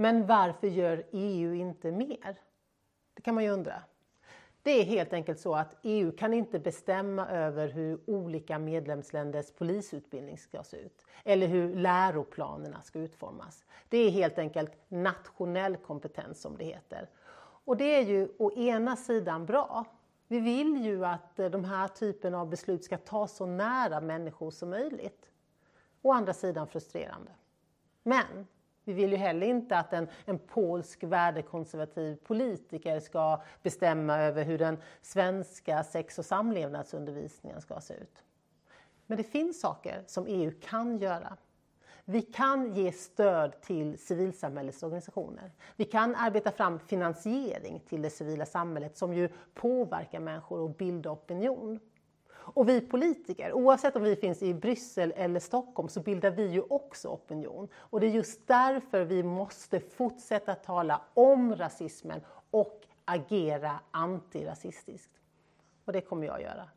Men varför gör EU inte mer? Det kan man ju undra. Det är helt enkelt så att EU kan inte bestämma över hur olika medlemsländers polisutbildning ska se ut eller hur läroplanerna ska utformas. Det är helt enkelt nationell kompetens som det heter. Och det är ju å ena sidan bra. Vi vill ju att eh, de här typen av beslut ska tas så nära människor som möjligt. Å andra sidan frustrerande. Men vi vill ju heller inte att en, en polsk värdekonservativ politiker ska bestämma över hur den svenska sex och samlevnadsundervisningen ska se ut. Men det finns saker som EU kan göra. Vi kan ge stöd till civilsamhällets organisationer. Vi kan arbeta fram finansiering till det civila samhället som ju påverkar människor och bildar opinion. Och vi politiker, oavsett om vi finns i Bryssel eller Stockholm, så bildar vi ju också opinion. Och det är just därför vi måste fortsätta tala om rasismen och agera antirasistiskt. Och det kommer jag att göra.